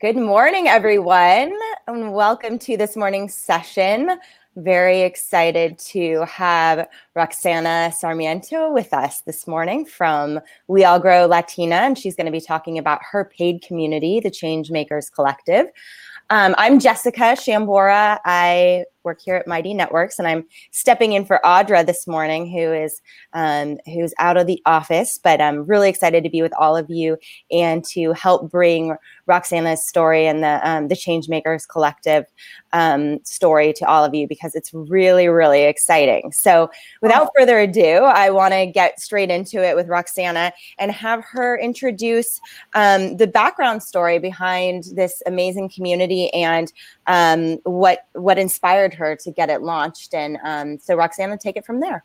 Good morning, everyone, and welcome to this morning's session. Very excited to have Roxanna Sarmiento with us this morning from We All Grow Latina, and she's going to be talking about her paid community, the Changemakers Collective. Um, I'm Jessica Shambora. I work here at Mighty Networks, and I'm stepping in for Audra this morning, who is um, who's out of the office. But I'm really excited to be with all of you and to help bring Roxanna's story and the um, the Changemakers Collective um, story to all of you because it's really really exciting. So without oh. further ado, I want to get straight into it with Roxanna and have her introduce um, the background story behind this amazing community and um, what what inspired her to get it launched. And um, so Roxanna, take it from there.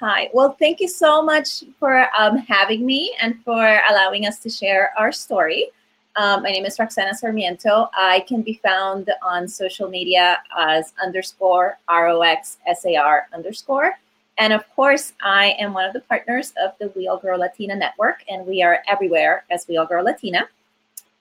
Hi. Well, thank you so much for um, having me and for allowing us to share our story. Um, my name is Roxanna Sarmiento. I can be found on social media as underscore ROXSAR underscore. And of course, I am one of the partners of the We All Grow Latina network, and we are everywhere as We All Grow Latina.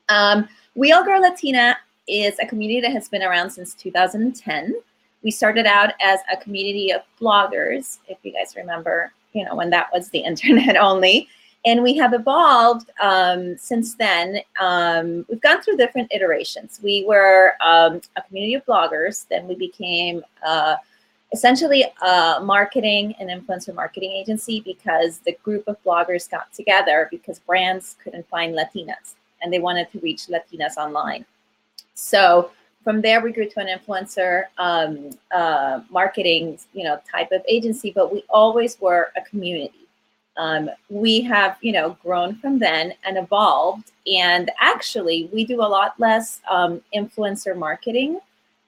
Um, we All Grow Latina is a community that has been around since 2010. We started out as a community of bloggers, if you guys remember, you know, when that was the internet only and we have evolved um, since then. Um, we've gone through different iterations. We were um, a community of bloggers, then we became uh, essentially a marketing and influencer marketing agency because the group of bloggers got together because brands couldn't find Latinas and they wanted to reach Latinas online. So from there, we grew to an influencer um, uh, marketing, you know, type of agency, but we always were a community. Um, we have you know grown from then and evolved and actually we do a lot less um, influencer marketing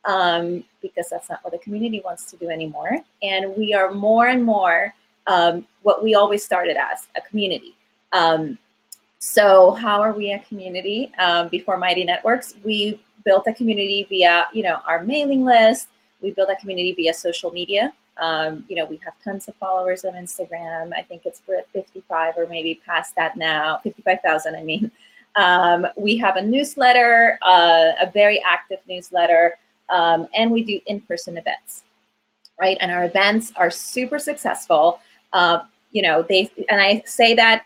um, because that's not what the community wants to do anymore. And we are more and more um, what we always started as a community. Um, so how are we a community um, before mighty networks we built a community via you know our mailing list we built a community via social media um, you know, we have tons of followers on Instagram. I think it's we're at 55 or maybe past that now, 55,000, I mean. Um, we have a newsletter, uh, a very active newsletter, um, and we do in-person events, right? And our events are super successful. Uh, you know, they and I say that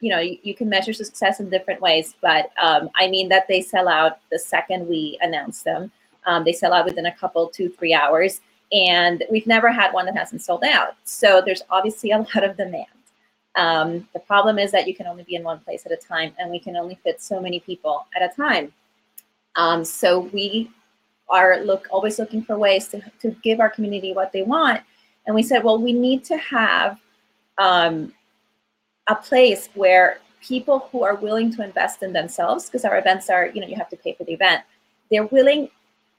you know you, you, can measure success in different ways, but um, I mean that they sell out the second we announce them. Um, they sell out within a couple, two, three hours and we've never had one that hasn't sold out. So there's obviously a lot of demand. Um, the problem is that you can only be in one place at a time, and we can only fit so many people at a time. Um, so we are look always looking for ways to, to give our community what they want. And we said, well, we need to have um, a place where people who are willing to invest in themselves, because our events are, you know, you have to pay for the event. They're willing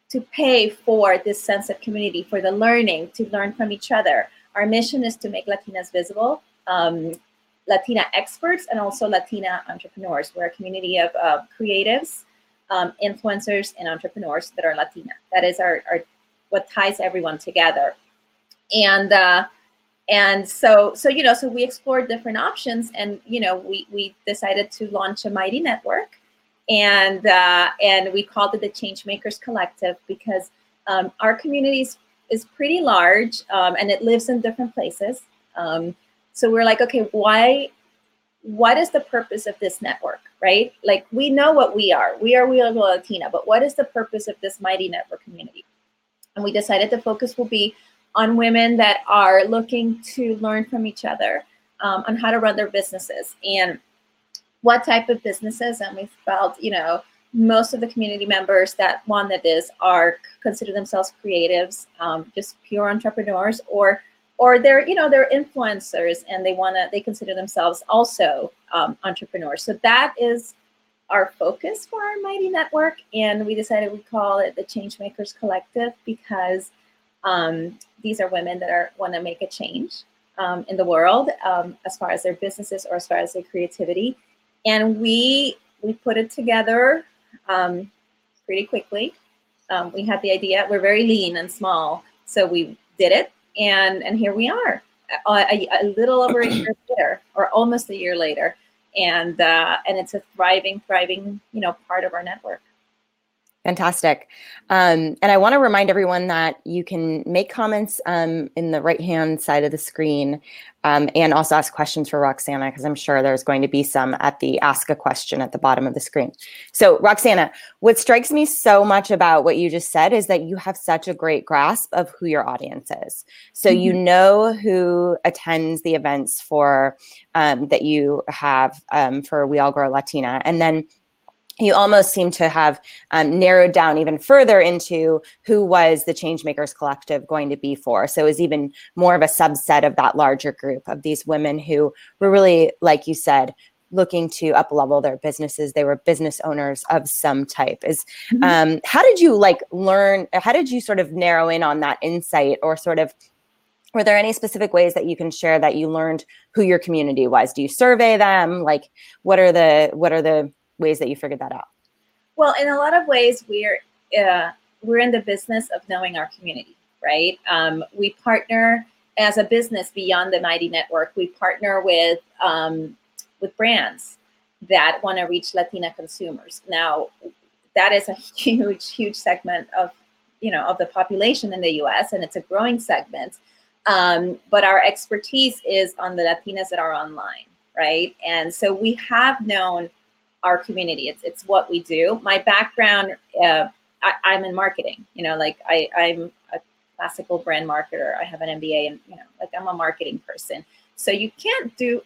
to pay for this sense of community, for the learning, to learn from each other. Our mission is to make Latinas visible, um, Latina experts, and also Latina entrepreneurs. We're a community of uh, creatives, um, influencers, and entrepreneurs that are Latina. That is our, our what ties everyone together. And uh, and so so you know so we explored different options, and you know we we decided to launch a mighty network and uh, and we called it the Changemakers Collective because um, our community is, is pretty large um, and it lives in different places. Um, so we're like, okay, why? What is the purpose of this network, right? Like we know what we are. We are We Are Latina, but what is the purpose of this mighty network community? And we decided the focus will be on women that are looking to learn from each other um, on how to run their businesses and what type of businesses and we felt you know most of the community members that wanted this are consider themselves creatives um, just pure entrepreneurs or or they're you know they're influencers and they want to they consider themselves also um, entrepreneurs. So that is our focus for our mighty network and we decided we call it the changemakers collective because um, these are women that are want to make a change um, in the world um, as far as their businesses or as far as their creativity and we we put it together um, pretty quickly. Um, we had the idea. We're very lean and small, so we did it, and and here we are, a, a, a little over a year later, or almost a year later, and uh, and it's a thriving, thriving, you know, part of our network. Fantastic. Um, and I want to remind everyone that you can make comments um, in the right hand side of the screen um, and also ask questions for Roxanna, because I'm sure there's going to be some at the ask a question at the bottom of the screen. So, Roxanna, what strikes me so much about what you just said is that you have such a great grasp of who your audience is. So, mm-hmm. you know who attends the events for um, that you have um, for We All Grow Latina. And then you almost seem to have um, narrowed down even further into who was the changemakers collective going to be for. So it was even more of a subset of that larger group of these women who were really like you said looking to up level their businesses. They were business owners of some type. Is mm-hmm. um, how did you like learn how did you sort of narrow in on that insight or sort of were there any specific ways that you can share that you learned who your community was? Do you survey them? Like what are the what are the ways that you figured that out? Well, in a lot of ways, we're uh, we're in the business of knowing our community, right? Um, we partner as a business beyond the Mighty Network. We partner with um, with brands that want to reach Latina consumers. Now, that is a huge, huge segment of you know of the population in the U.S. and it's a growing segment. Um, but our expertise is on the Latinas that are online, right? And so we have known our community. It's it's what we do. My background, uh, I, am in marketing. You know, like I I'm a classical brand marketer. I have an MBA, and you know, like I'm a marketing person. So you can't do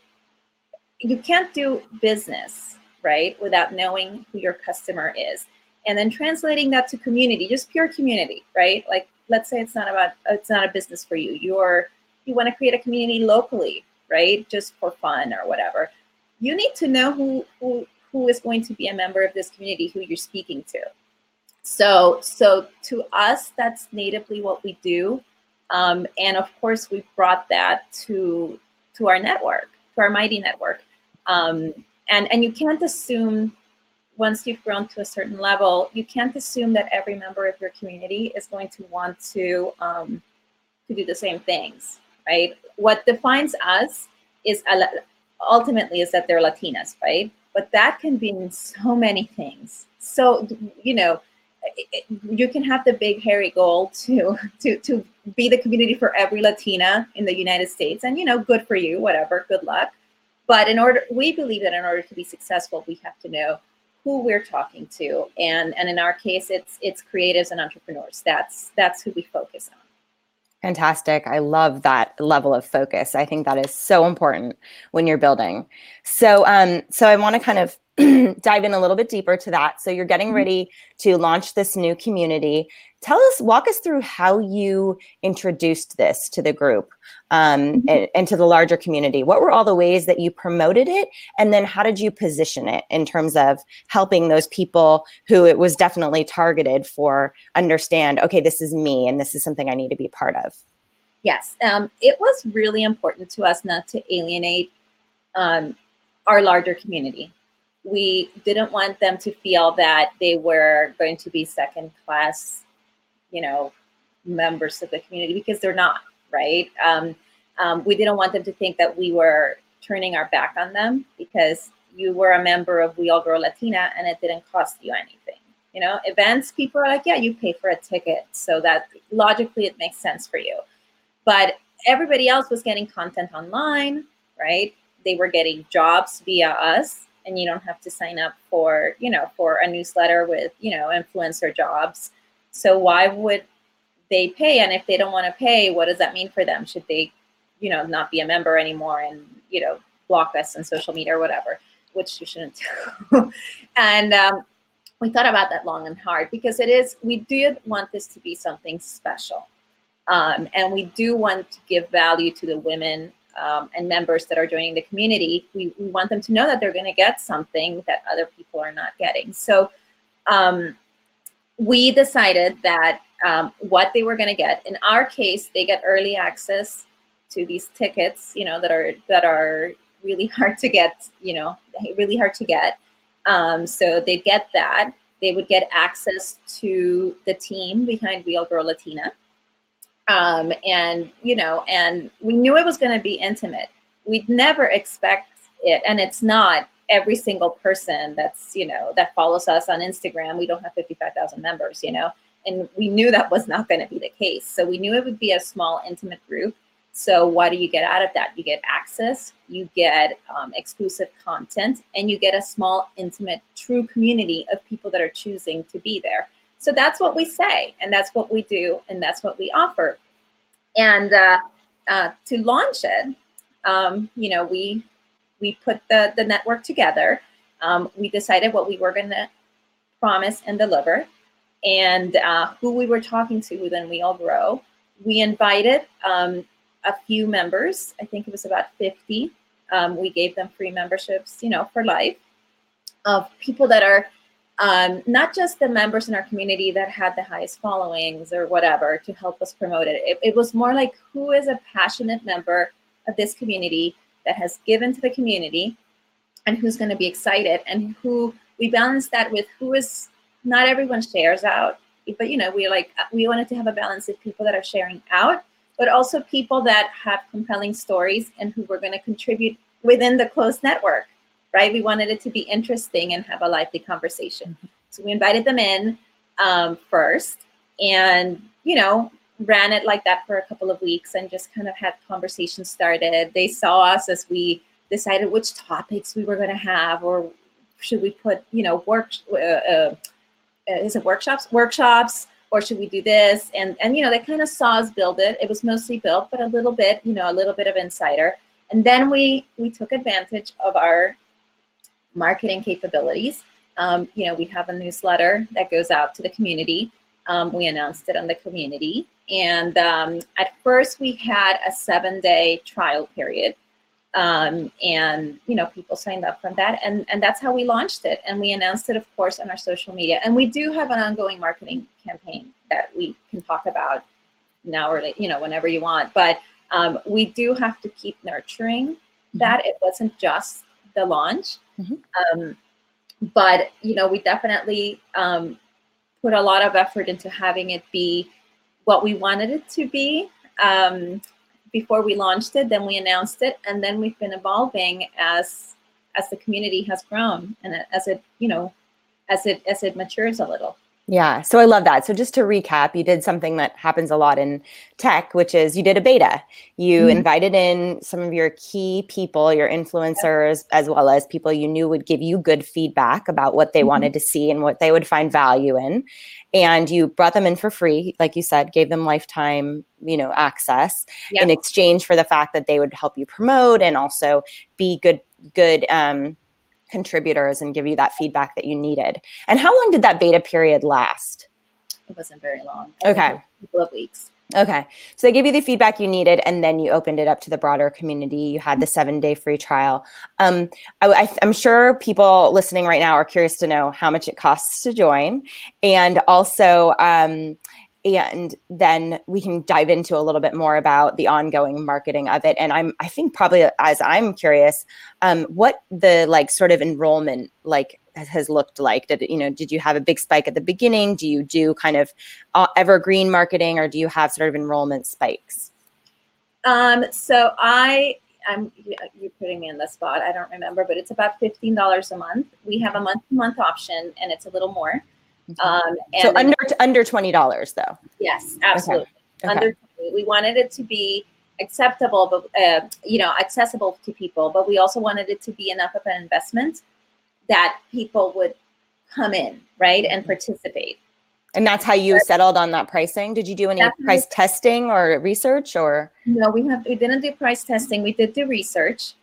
you can't do business right without knowing who your customer is, and then translating that to community, just pure community, right? Like let's say it's not about it's not a business for you. You're you want to create a community locally, right? Just for fun or whatever. You need to know who who who is going to be a member of this community who you're speaking to. So, so to us, that's natively what we do. Um, and of course, we brought that to to our network, to our mighty network. Um, and and you can't assume once you've grown to a certain level, you can't assume that every member of your community is going to want to um, to do the same things, right? What defines us is ultimately is that they're Latinas, right? But that can mean so many things. So, you know, you can have the big hairy goal to to to be the community for every Latina in the United States, and you know, good for you, whatever, good luck. But in order, we believe that in order to be successful, we have to know who we're talking to, and and in our case, it's it's creatives and entrepreneurs. That's that's who we focus on. Fantastic. I love that level of focus. I think that is so important when you're building. So um so I want to kind of dive in a little bit deeper to that. So you're getting mm-hmm. ready to launch this new community. Tell us, walk us through how you introduced this to the group um, mm-hmm. and, and, to the larger community. What were all the ways that you promoted it? And then how did you position it in terms of helping those people who it was definitely targeted for understand, okay, this is me and this is something I need to be part of? Yes, um, it was really important to us not to alienate um, our larger community we didn't want them to feel that they were going to be second class, you know, members of the community because they're not, right? Um, um, we didn't want them to think that we were turning our back on them because you were a member of We All Grow Latina and it didn't cost you anything. You know, events, people are like, yeah, you pay for a ticket. So that logically it makes sense for you. But everybody else was getting content online, right? They were getting jobs via us and you don't have to sign up for you know for a newsletter with you know influencer jobs. So why would they pay? And if they don't want to pay what does that mean for them? Should they you know not be a member anymore and you know block us on social media or whatever which you shouldn't do. And um, we thought about that long and hard because it is we did want this to be something special. Um, and we do want to give value to the women um, and members that are joining the community, we, we want them to know that they're going to get something that other people are not getting. So um, we decided that um, what they were going to get. In our case, they get early access to these tickets, you know, that are that are really hard to get, you know, really hard to get. Um, so they get that. They would get access to the team behind All Grow Latina um, and you know, and we knew it was going to be intimate. We'd never expect it, and it's not every single person that's you know that follows us on instagram. We don't have 55000 members you know and we knew that was not going to be the case. So we knew it would be a small intimate group. So what do you get out of that? You get access you get um, exclusive content and you get a small intimate true community of people that are choosing to be there so that's what we say and that's what we do and that's what we offer and uh, uh, to launch it um, you know we we put the, the network together. Um, we decided what we were going to promise and deliver and uh, who we were talking to then we all grow. We invited um, a few members. I think it was about 50. Um, we gave them free memberships, you know, for life of people that are um, not just the members in our community that had the highest followings or whatever to help us promote it. it. It was more like who is a passionate member of this community that has given to the community and who's going to be excited and who we balance that with who is not everyone shares out but you know we like we wanted to have a balance of people that are sharing out but also people that have compelling stories and who were going to contribute within the closed network right we wanted it to be interesting and have a lively conversation so we invited them in um, first and you know ran it like that for a couple of weeks and just kind of had conversations started. They saw us as we decided which topics we were going to have, or should we put, you know, work, uh, uh, is it workshops, workshops, or should we do this? And and you know, they kind of saw us build it. It was mostly built, but a little bit, you know, a little bit of insider. And then we we took advantage of our marketing capabilities. Um, you know, we have a newsletter that goes out to the community. Um, we announced it on the community. And um, at first, we had a seven day trial period. Um, and you know people signed up from that and and that's how we launched it and we announced it of course on our social media and we do have an ongoing marketing campaign that we can talk about now or you know whenever you want but um, we do have to keep nurturing mm-hmm. that it wasn't just the launch mm-hmm. um, but you know we definitely um, put a lot of effort into having it be what we wanted it to be um, before we launched it. Then we announced it, and then we've been evolving as as the community has grown and as it you know as it as it matures a little. Yeah. So I love that. So just to recap, you did something that happens a lot in tech, which is you did a beta. You mm-hmm. invited in some of your key people, your influencers, as well as people you knew would give you good feedback about what they mm-hmm. wanted to see and what they would find value in. And you brought them in for free, like you said, gave them lifetime, you know, access yep. in exchange for the fact that they would help you promote and also be good, good um, contributors and give you that feedback that you needed. And how long did that beta period last? It wasn't very long. Okay. A couple of weeks. Okay. So they gave you the feedback you needed, and then you opened it up to the broader community. You had the seven day free trial. Um, I, am sure people listening right now are curious to know how much it costs to join. And also, um, and then we can dive into a little bit more about the ongoing marketing of it. And i'm i think probably as i'm curious um, what the like sort of enrollment like has looked like? Did you know did you have a big spike at the beginning? Do you do kind of uh, evergreen marketing or do you have sort of enrollment spikes? Um so i i'm you're putting me in the spot. I don't remember but it's about $15 a month. We have a month to month option and it's a little more um, so under under twenty dollars though. Yes, absolutely. Okay. Under 20. we wanted it to be acceptable, but uh, you know, accessible to people. But we also wanted it to be enough of an investment that people would come in, right, and mm-hmm. participate. And that's how you settled on that pricing. Did you do any Definitely. price testing or research, or no? We have we didn't do price testing. We did do research,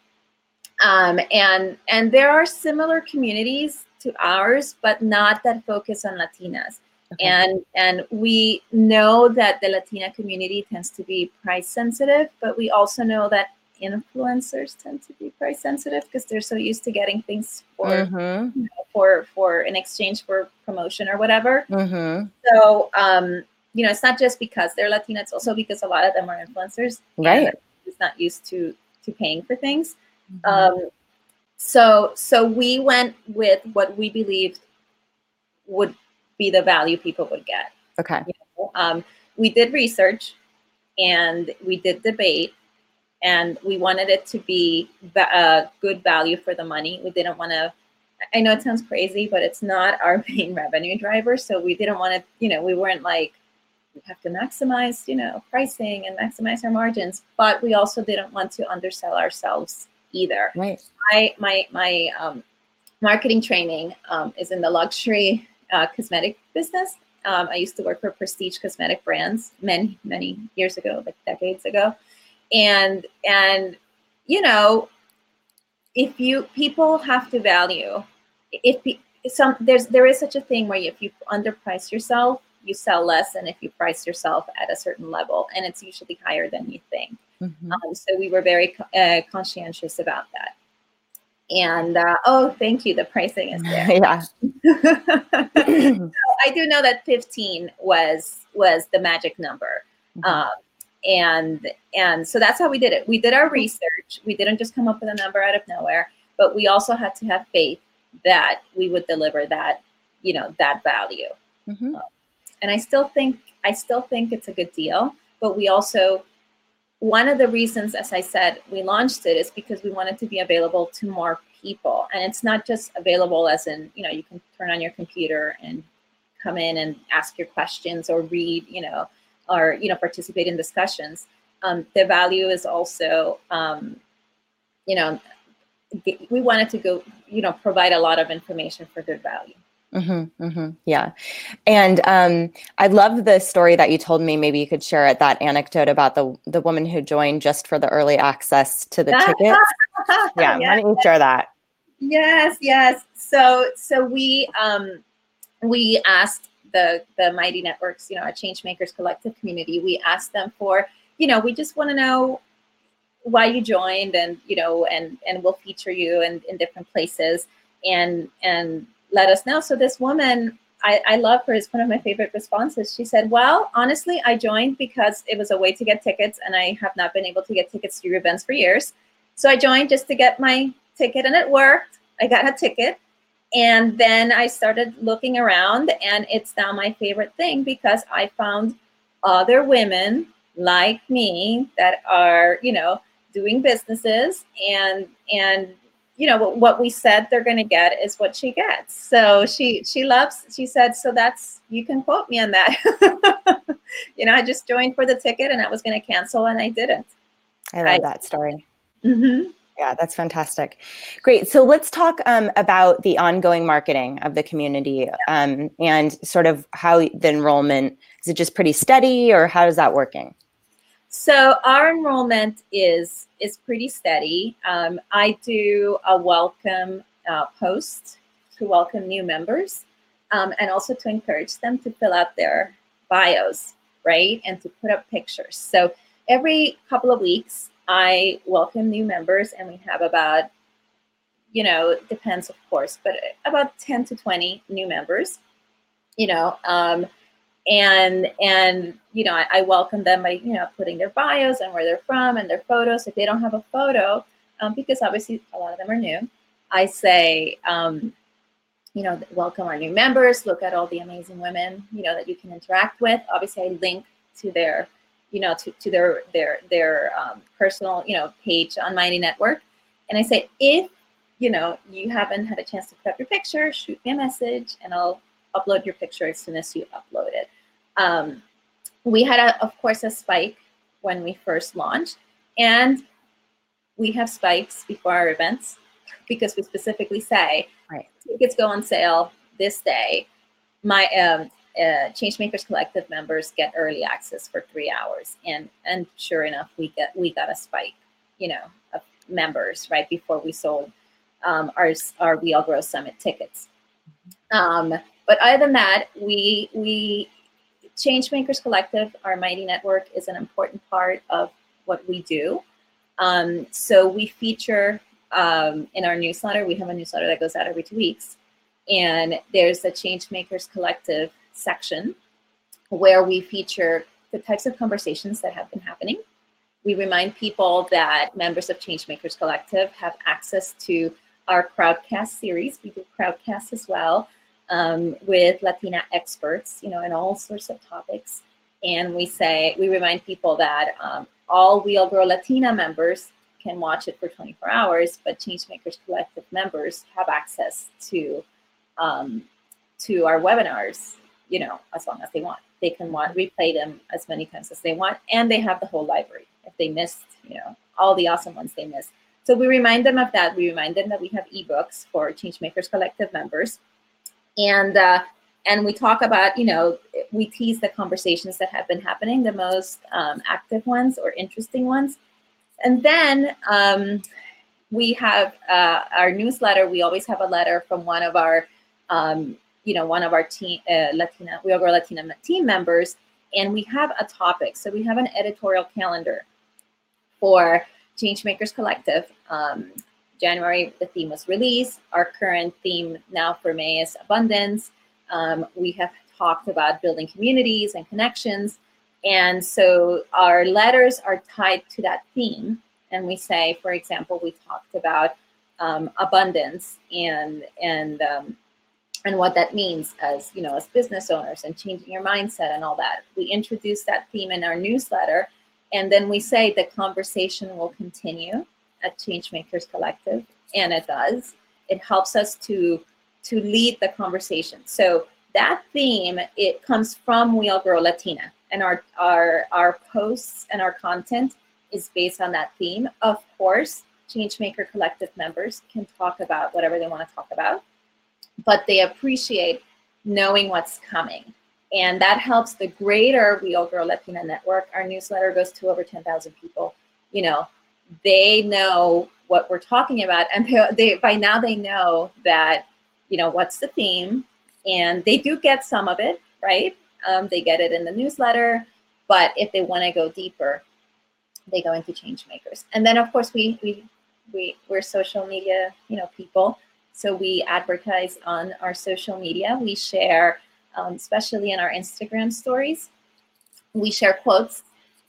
um, and and there are similar communities to ours, but not that focus on Latinas. Okay. And and we know that the Latina community tends to be price sensitive, but we also know that influencers tend to be price sensitive because they're so used to getting things for mm-hmm. you know, for for in exchange for promotion or whatever. Mm-hmm. So um, you know, it's not just because they're Latina; it's also because a lot of them are influencers, right? It's not used to to paying for things. Mm-hmm. Um, so so we went with what we believed would be the value people would get. Okay. You know, um, we did research and we did debate and we wanted it to be a good value for the money. We didn't want to. I know it sounds crazy, but it's not our main revenue driver. So we didn't want to, you know, we weren't like we have to maximize, you know, pricing and maximize our margins, but we also didn't want to undersell ourselves either. Right. My my my um, marketing training um, is in the luxury uh, cosmetic business. Um, I used to work for prestige cosmetic brands many many years ago, like decades ago, and and you know, if you people have to value if some there's there is such a thing where if you underprice yourself you sell less than if you price yourself at a certain level and it's usually higher than you think mm-hmm. um, so we were very uh, conscientious about that. And uh, oh thank you. The pricing is there. Yeah. So i do know that 15 was was the magic number. Mm-hmm. um, and and so that's how we did it. We did our research. We didn't just come up with a number out of nowhere but we also had to have faith that we would deliver that you know that value. Mm-hmm. um, and i still think i still think it's a good deal but we also one of the reasons as i said we launched it is because we wanted to be available to more people. And it's not just available as in you know you can turn on your computer and come in and ask your questions or read you know or you know participate in discussions. Um, the value is also um, you know we wanted to go you know provide a lot of information for good value Mm-hmm, mm-hmm, yeah. And um, I love the story that you told me. Maybe you could share it, that anecdote about the the woman who joined just for the early access to the tickets. yeah, yes. why don't you share that? Yes, yes. So so we um we asked the the Mighty Networks, you know, a Change Makers Collective community, we asked them for, you know, we just want to know why you joined and you know and and we'll feature you in, in different places and and let us know. So this woman I, I love her. It's one of my favorite responses. She said well honestly i joined because it was a way to get tickets and i have not been able to get tickets to your events for years. So i joined just to get my ticket and it worked. I got a ticket and then i started looking around and it's now my favorite thing because i found other women like me that are you know doing businesses and and you know what we said they're going to get is what she gets. So she she loves she said so that's you can quote me on that. You know i just joined for the ticket and i was going to cancel and i didn't. I love I, that story. Mm-hmm. yeah that's fantastic. Great. So let's talk um, about the ongoing marketing of the community um, and sort of how the enrollment is it just pretty steady or how is that working so our enrollment is is pretty steady. Um, I do a welcome uh, post to welcome new members, um, and also to encourage them to fill out their bios, right, and to put up pictures. So every couple of weeks, I welcome new members, and we have about, you know, depends of course, but about ten to twenty new members. You know. Um, and and you know I, I, welcome them by you know putting their bios and where they're from and their photos. If they don't have a photo um, because obviously a lot of them are new i say um, you know welcome our new members. Look at all the amazing women you know that you can interact with. Obviously i link to their you know to, to their their their um, personal you know page on mighty network. And i say if you know you haven't had a chance to put up your picture shoot me a message and i'll upload your picture as soon as you upload it um, we had, a, of course, a spike when we first launched, and we have spikes before our events because we specifically say right. tickets go on sale this day. My um, uh, Changemakers Collective members get early access for three hours, and and sure enough, we get we got a spike, you know, of members right before we sold um, our our We All Grow Summit tickets. Um, but other than that, we we Changemakers Collective, our Mighty Network, is an important part of what we do. Um, so we feature um, in our newsletter, we have a newsletter that goes out every two weeks. And there's a Changemakers Collective section where we feature the types of conversations that have been happening. We remind people that members of Changemakers Collective have access to our Crowdcast series. We do Crowdcast as well um, with Latina experts, you know, in all sorts of topics. And we say, we remind people that um, all All Grow Latina members can watch it for 24 hours, but Changemakers Collective members have access to um, to our webinars, you know, as long as they want. They can want replay them as many times as they want, and they have the whole library if they missed, you know, all the awesome ones they missed. So we remind them of that. We remind them that we have ebooks for Changemakers Collective members, and uh, and we talk about, you know, we tease the conversations that have been happening, the most um, active ones or interesting ones, and then um, we have uh, our newsletter. We always have a letter from one of our, um, you know, one of our team uh, Latina, We Grow Latina team members, and we have a topic. So we have an editorial calendar for Changemakers Collective. Um, January, the theme was release. Our current theme now for May is abundance. Um, we have talked about building communities and connections. And so our letters are tied to that theme. And we say, for example, we talked about um, abundance and and um, and what that means as you know as business owners and changing your mindset and all that. We introduce that theme in our newsletter, and then we say the conversation will continue at Changemakers Collective, and it does. It helps us to to lead the conversation. So that theme it comes from We All Grow Latina, and our our our posts and our content is based on that theme. Of course, Changemaker Collective members can talk about whatever they want to talk about, but they appreciate knowing what's coming. And that helps the greater We All Grow Latina network. Our newsletter goes to over 10,000 people. You know, they know what we're talking about. And they, by now they know that, you know, what's the theme. And they do get some of it, right? Um, they get it in the newsletter. But if they want to go deeper, they go into change makers. And then of course we we we we're social media, you know, people. So we advertise on our social media. We share, um, especially in our Instagram stories, we share quotes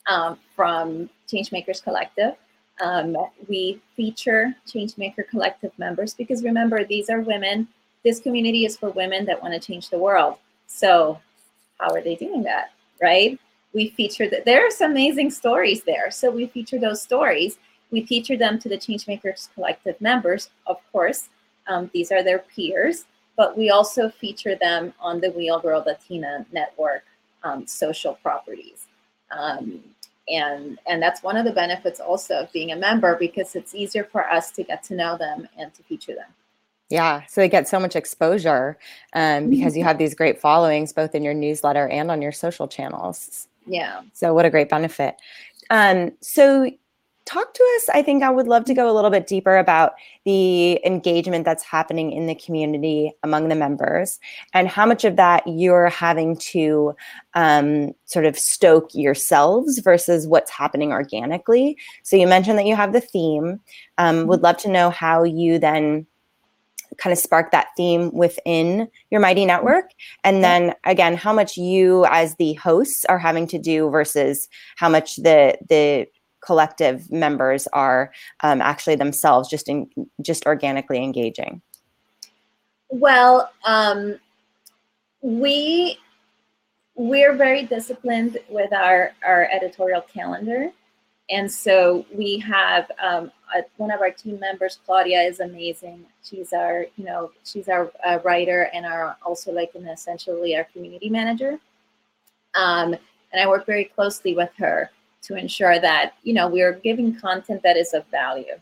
um, from Changemakers Collective. Um, we feature Changemaker Collective members because remember, these are women. This community is for women that want to change the world. So, how are they doing that, right? we feature that there's amazing stories there. So we feature those stories. We feature them to the Changemakers Collective members, of course. Um, these are their peers, but we also feature them on the All Grow Latina network um, social properties. Um, and, and that's one of the benefits also of being a member because it's easier for us to get to know them and to feature them. Yeah, so they get so much exposure um, because you mm-hmm. have these great followings both in your newsletter and on your social channels. Yeah. So what a great benefit. Um, so talk to us. I think I would love to go a little bit deeper about the engagement that's happening in the community among the members and how much of that you're having to um, sort of stoke yourselves versus what's happening organically. So you mentioned that you have the theme. Um, would mm-hmm. love to know how you then kind of spark that theme within your mighty network and then again how much you as the hosts are having to do versus how much the the collective members are um, actually themselves just in just organically engaging well um, we we're very disciplined with our our editorial calendar and so we have um, a, one of our team members, Claudia, is amazing. She's our, you know, she's our uh, writer and our also like an essentially our community manager. Um, and I work very closely with her to ensure that you know we're giving content that is of value,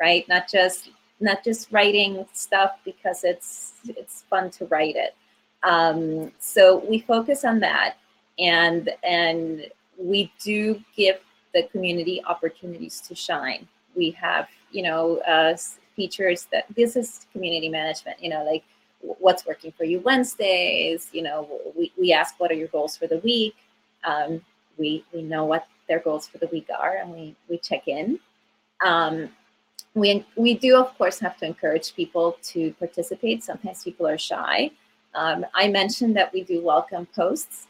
right? Not just not just writing stuff because it's it's fun to write it. Um, so we focus on that, and and we do give the community opportunities to shine. We have, you know, uh, features that this is community management, you know, like what's working for you Wednesdays, you know, we, we ask what are your goals for the week. Um, we, we know what their goals for the week are and we, we check in. Um, we, we do, of course, have to encourage people to participate. Sometimes people are shy. Um, I mentioned that we do welcome posts.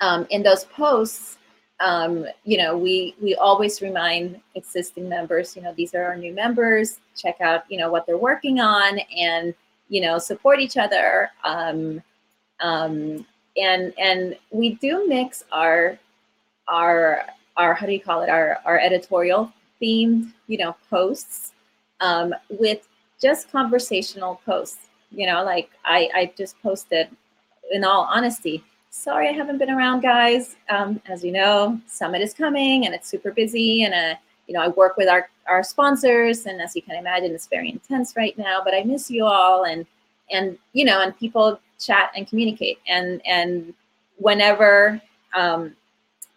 Um, in those posts, um, you know, we we always remind existing members, you know, these are our new members. Check out, you know, what they're working on, and you know, support each other. Um, um, and and we do mix our our our how do you call it? Our our editorial themed you know posts um, with just conversational posts. You know like i i just posted in all honesty sorry i haven't been around guys. Um, as you know summit is coming and it's super busy and uh, you know i work with our our sponsors and as you can imagine it's very intense right now but i miss you all and and you know and people chat and communicate. And and whenever um,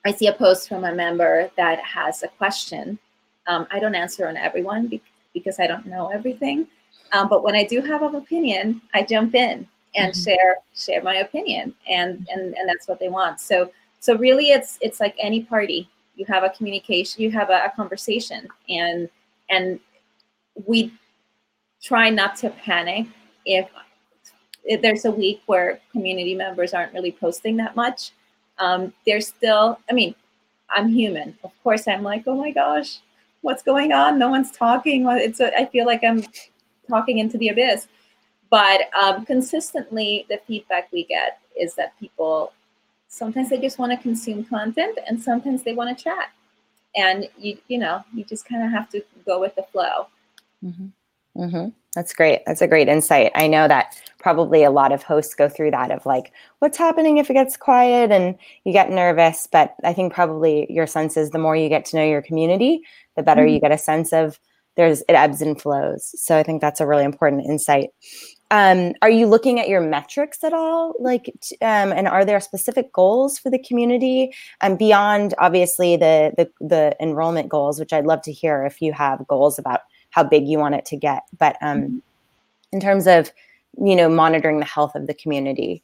i see a post from a member that has a question. Um, i don't answer on everyone because i don't know everything. Um, but when i do have an opinion i jump in and mm-hmm. share share my opinion and and and that's what they want. So so really it's it's like any party. You have a communication you have a, a conversation and and we try not to panic if, if, there's a week where community members aren't really posting that much um, there's still i mean i'm human. Of course i'm like oh my gosh what's going on? No one's talking. It's a, i feel like i'm talking into the abyss. But um, consistently the feedback we get is that people sometimes they just want to consume content and sometimes they want to chat. And you you know you just kind of have to go with the flow. Mm-hmm. Mm-hmm. That's great. That's a great insight. I know that probably a lot of hosts go through that of like what's happening if it gets quiet and you get nervous but i think probably your sense is the more you get to know your community the better mm-hmm. you get a sense of there's it ebbs and flows. So i think that's a really important insight. Um, are you looking at your metrics at all? Like um, and are there specific goals for the community? And um, beyond obviously the, the the enrollment goals which i'd love to hear if you have goals about how big you want it to get but um, mm-hmm. in terms of you know monitoring the health of the community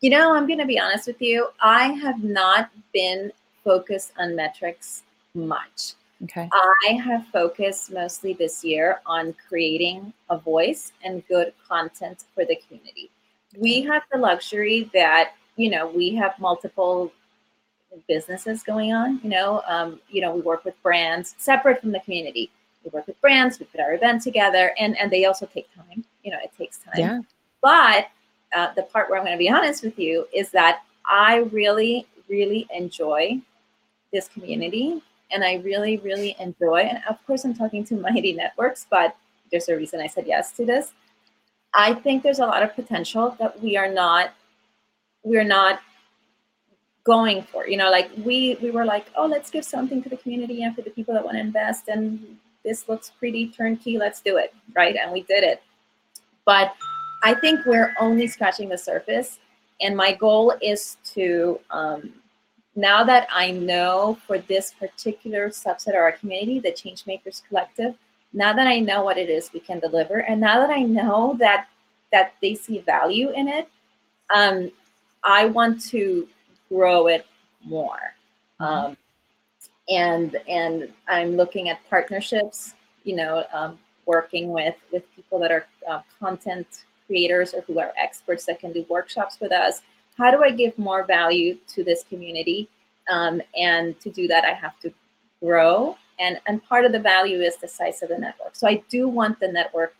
you know i'm going to be honest with you i have not been focused on metrics much Okay. I have focused mostly this year on creating a voice and good content for the community. We have the luxury that, you know, we have multiple businesses going on, you know, um, you know, we work with brands separate from the community. We work with brands, we put our event together and, and they also take time, you know, it takes time. Yeah. But uh, the part where I'm going to be honest with you is that I really, really enjoy this community and I really, really enjoy. And of course, I'm talking to Mighty Networks, but there's a reason I said yes to this. I think there's a lot of potential that we are not, we're not going for. You know, like we we were like, oh, let's give something to the community and for the people that want to invest, and this looks pretty turnkey. Let's do it, right? And we did it. But I think we're only scratching the surface, and my goal is to um, now that I know for this particular subset of our community, the Changemakers Collective, now that I know what it is we can deliver, and now that I know that that they see value in it, um, I want to grow it more. Mm-hmm. Um, and and I'm looking at partnerships, you know, um, working with with people that are uh, content creators or who are experts that can do workshops with us how do I give more value to this community? Um, and to do that, I have to grow. And, and part of the value is the size of the network. So I do want the network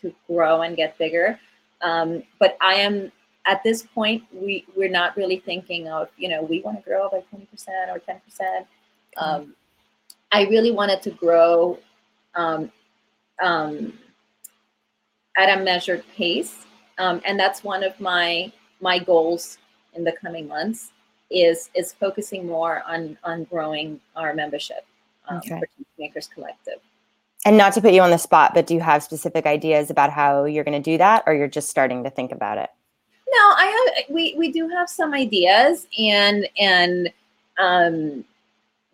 to grow and get bigger. Um, but I am at this point, we, we're not really thinking of, you know, we want to grow by 20% or 10%. Um, I really wanted to grow um, um, at a measured pace. Um, and that's one of my my goals in the coming months is is focusing more on on growing our membership um, okay. for Makers Collective. And not to put you on the spot, but do you have specific ideas about how you're going to do that, or you're just starting to think about it? No, I have. We we do have some ideas, and and um,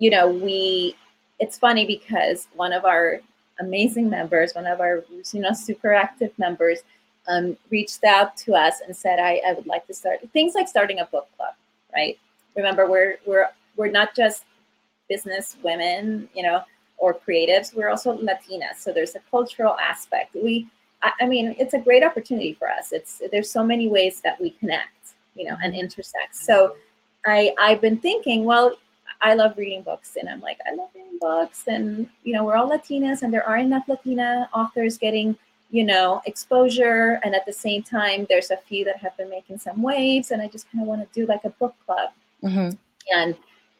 you know, we. It's funny because one of our amazing members, one of our you know super active members, um, reached out to us and said, I, I would like to start things like starting a book club, right? Remember, we're we're we're not just business women, you know, or creatives. We're also Latinas, so there's a cultural aspect. We, I, I mean, it's a great opportunity for us. It's there's so many ways that we connect, you know, and intersect. So, I I've been thinking, well, I love reading books, and I'm like, I love reading books, and you know, we're all Latinas, and there are enough Latina authors getting you know, exposure. And at the same time, there's a few that have been making some waves. And I just kind of want to do like a book club. Mm-hmm. And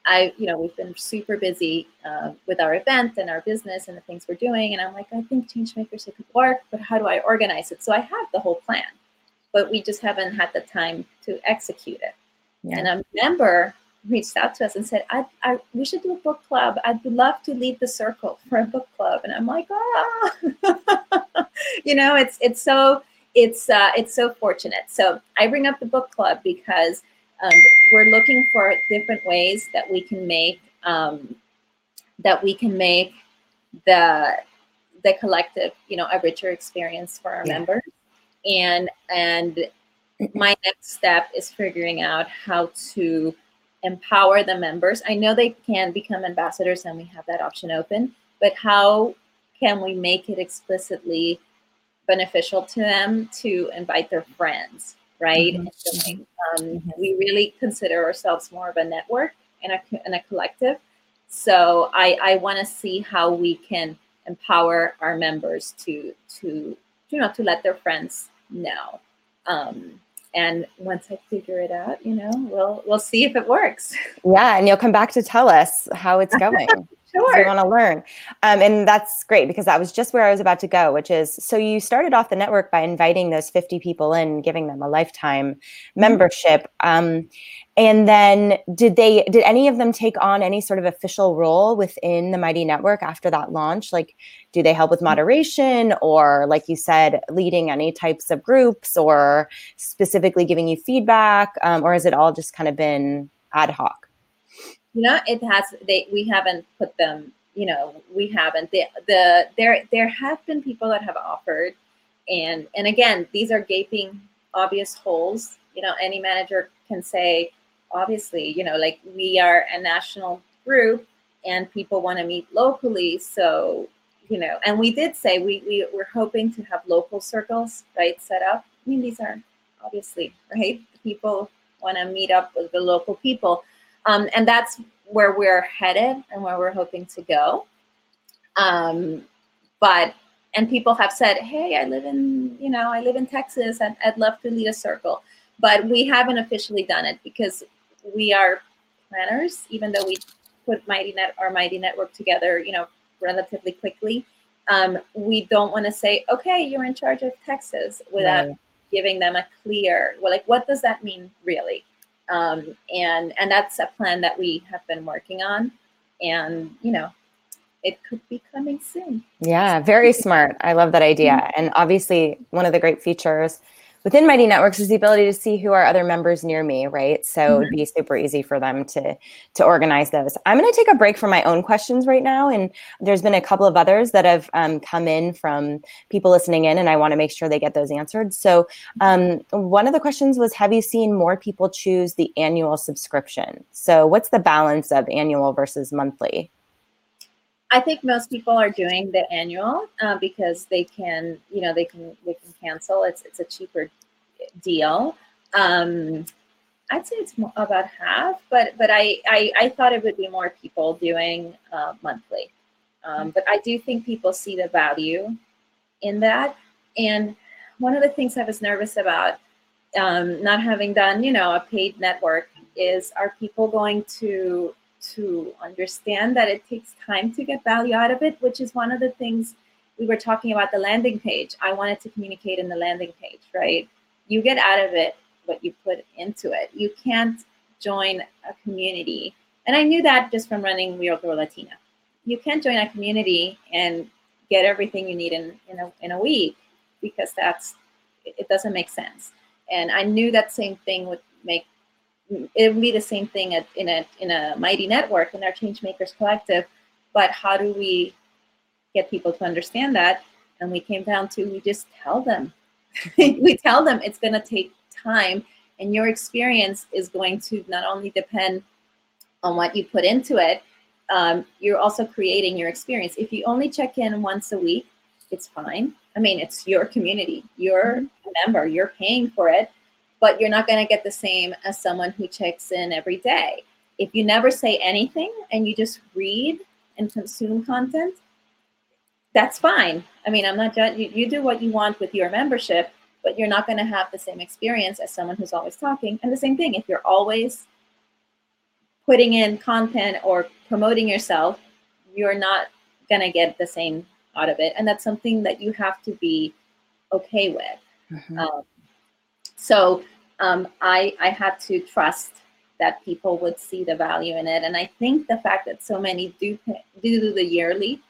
I, you know, we've been super busy uh, with our event and our business and the things we're doing. And I'm like, I think Changemakers it could work, but how do I organize it? So I have the whole plan, but we just haven't had the time to execute it. Yeah. And a member reached out to us and said, I, I, we should do a book club. I'd love to lead the circle for a book club. And I'm like, ah, you know, it's, it's so, it's, uh, it's so fortunate. So I bring up the book club because um, we're looking for different ways that we can make, um, that we can make the, the collective, you know, a richer experience for our yeah. members. And, and my next step is figuring out how to empower the members. I know they can become ambassadors and we have that option open, but how can we make it explicitly beneficial to them to invite their friends, right? Mm-hmm. So, um, mm-hmm. we really consider ourselves more of a network and a, and a collective. So I, I want to see how we can empower our members to to you know to let their friends know. Um, and once I figure it out, you know, we'll we'll see if it works. Yeah, and you'll come back to tell us how it's going. Sure. We want to learn, um, and that's great because that was just where I was about to go. Which is, so you started off the network by inviting those fifty people in, giving them a lifetime mm-hmm. membership. Um, and then did they did any of them take on any sort of official role within the Mighty Network after that launch? Like do they help with moderation or like you said, leading any types of groups or specifically giving you feedback? Um, or has it all just kind of been ad hoc? You know, it has they we haven't put them, you know, we haven't. The the there there have been people that have offered and and again, these are gaping obvious holes. You know, any manager can say, obviously, you know, like we are a national group and people want to meet locally. So, you know, and we did say we, we were hoping to have local circles, right, set up. I mean, these are obviously, right? People want to meet up with the local people. Um, and that's where we're headed and where we're hoping to go. Um, but and people have said, "Hey, I live in you know I live in Texas. and I'd love to lead a circle," but we haven't officially done it because we are planners, even though we put Mighty Net our Mighty Network together, you know, relatively quickly. Um, we don't want to say, okay, you're in charge of Texas without right. giving them a clear, well, like, what does that mean really? Um, and and that's a plan that we have been working on, and you know, it could be coming soon. Yeah, very smart. I love that idea. And obviously, one of the great features within Mighty Networks is the ability to see who are other members near me, right? So mm-hmm. it'd be super easy for them to to organize those. I'm going to take a break from my own questions right now, and there's been a couple of others that have um, come in from people listening in, and I want to make sure they get those answered. So um, one of the questions was, have you seen more people choose the annual subscription? So what's the balance of annual versus monthly? I think most people are doing the annual uh, because they can, you know, they can they can cancel. It's it's a cheaper deal. Um, I'd say it's about half, but but I, I, I thought it would be more people doing uh, monthly. Um, but I do think people see the value in that. And one of the things I was nervous about, um, not having done, you know, a paid network, is are people going to to understand that it takes time to get value out of it, which is one of the things we were talking about the landing page. I wanted to communicate in the landing page, right? You get out of it what you put into it. You can't join a community. And I knew that just from running We All Grow Latina. You can't join a community and get everything you need in, in, a, in a week because that's it doesn't make sense. And I knew that same thing would make it would be the same thing at, in a in a mighty network in our change makers collective but how do we get people to understand that? And we came down to we just tell them. We tell them it's going to take time and your experience is going to not only depend on what you put into it um, you're also creating your experience. If you only check in once a week it's fine. I mean it's your community. You're mm-hmm. a member. You're paying for it but you're not going to get the same as someone who checks in every day. If you never say anything and you just read and consume content, that's fine. I mean, I'm not judging. You, you do what you want with your membership, but you're not going to have the same experience as someone who's always talking. And the same thing, if you're always putting in content or promoting yourself, you're not going to get the same out of it. And that's something that you have to be okay with. Mm-hmm. Um, so um, I, I had to trust that people would see the value in it. And I think the fact that so many do do the yearly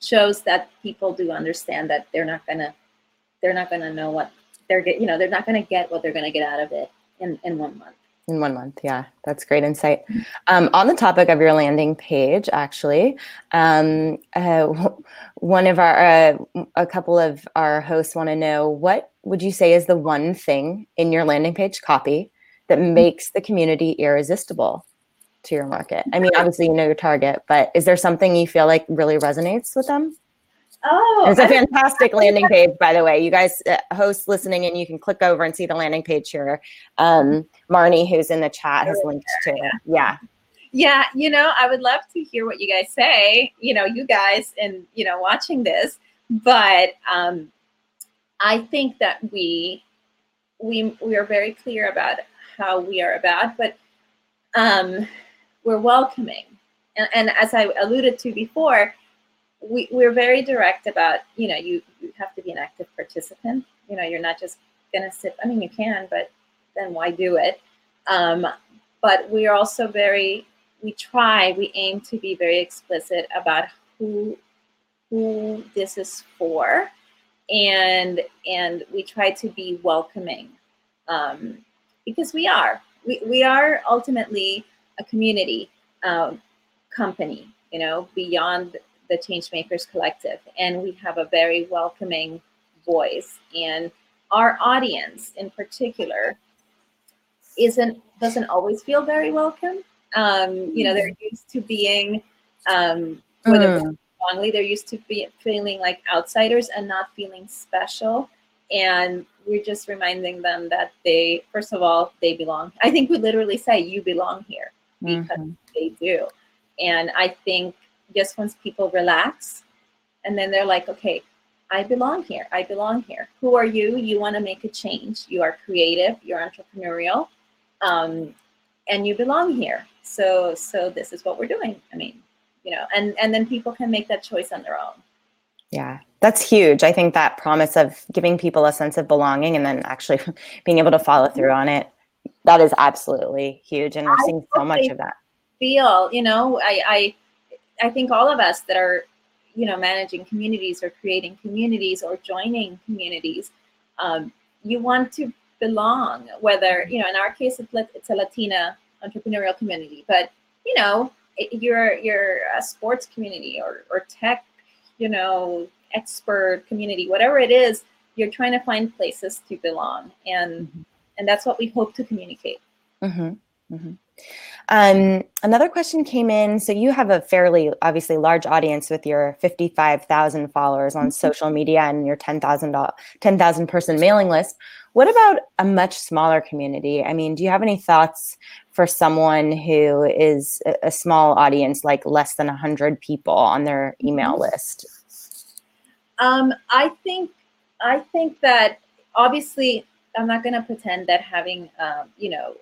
shows that people do understand that they're not gonna they're not gonna know what they're get you know they're not gonna get what they're gonna get out of it in in one month. In one month, yeah, that's great insight. Um, on the topic of your landing page, actually, um, uh, one of our, uh, a couple of our hosts want to know what would you say is the one thing in your landing page copy that mm-hmm. makes the community irresistible to your market? I mean, obviously, you know your target, but is there something you feel like really resonates with them? Oh, it's a fantastic landing page, by the way. You guys, uh, hosts listening, and you can click over and see the landing page here. Um, Marnie, who's in the chat, has linked to it. Yeah. Yeah, you know, I would love to hear what you guys say. You know, you guys, and you know, watching this, but um, I think that we we we are very clear about how we are about, but um, we're welcoming, and, and as I alluded to before we, we're very direct about, you know, you, you have to be an active participant. You know, you're not just to sit, I mean, you can, but then why do it? Um, but we are also very, we try, we aim to be very explicit about who, who this is for. And, and we try to be welcoming um, because we are, we, we are ultimately a community um, company, you know, beyond the Changemakers Collective, and we have a very welcoming voice. And our audience, in particular, isn't doesn't always feel very welcome. Um, you know, they're mm. used to being, um, mm. strongly, they're used to be feeling like outsiders and not feeling special. And we're just reminding them that they, first of all, they belong. I think we literally say, "You belong here," because mm-hmm. they do. And I think just once people relax and then they're like, okay, I belong here. I belong here. Who are you? You want to make a change. You are creative. You're entrepreneurial, um, and you belong here. So, so this is what we're doing. I mean, you know, and and then people can make that choice on their own. Yeah, that's huge. I think that promise of giving people a sense of belonging and then actually being able to follow through on it, that is absolutely huge. And we're seeing so much of that. Feel, you know, I, I I think all of us that are, you know, managing communities or creating communities or joining communities, um, you want to belong. Whether you know, in our case, it's a Latina entrepreneurial community, but you know, you're you're a sports community or or tech, you know, expert community, whatever it is, you're trying to find places to belong, and mm-hmm. and that's what we hope to communicate. Mm-hmm. Mm-hmm. Um, another question came in. So you have a fairly obviously large audience with your 55,000 followers on mm-hmm. social media and your 10,000 10,000 person mailing list. What about a much smaller community? I mean, do you have any thoughts for someone who is a, small audience, like less than 100 people on their email mm-hmm. list? Um, I think I think that obviously I'm not going to pretend that having um, you know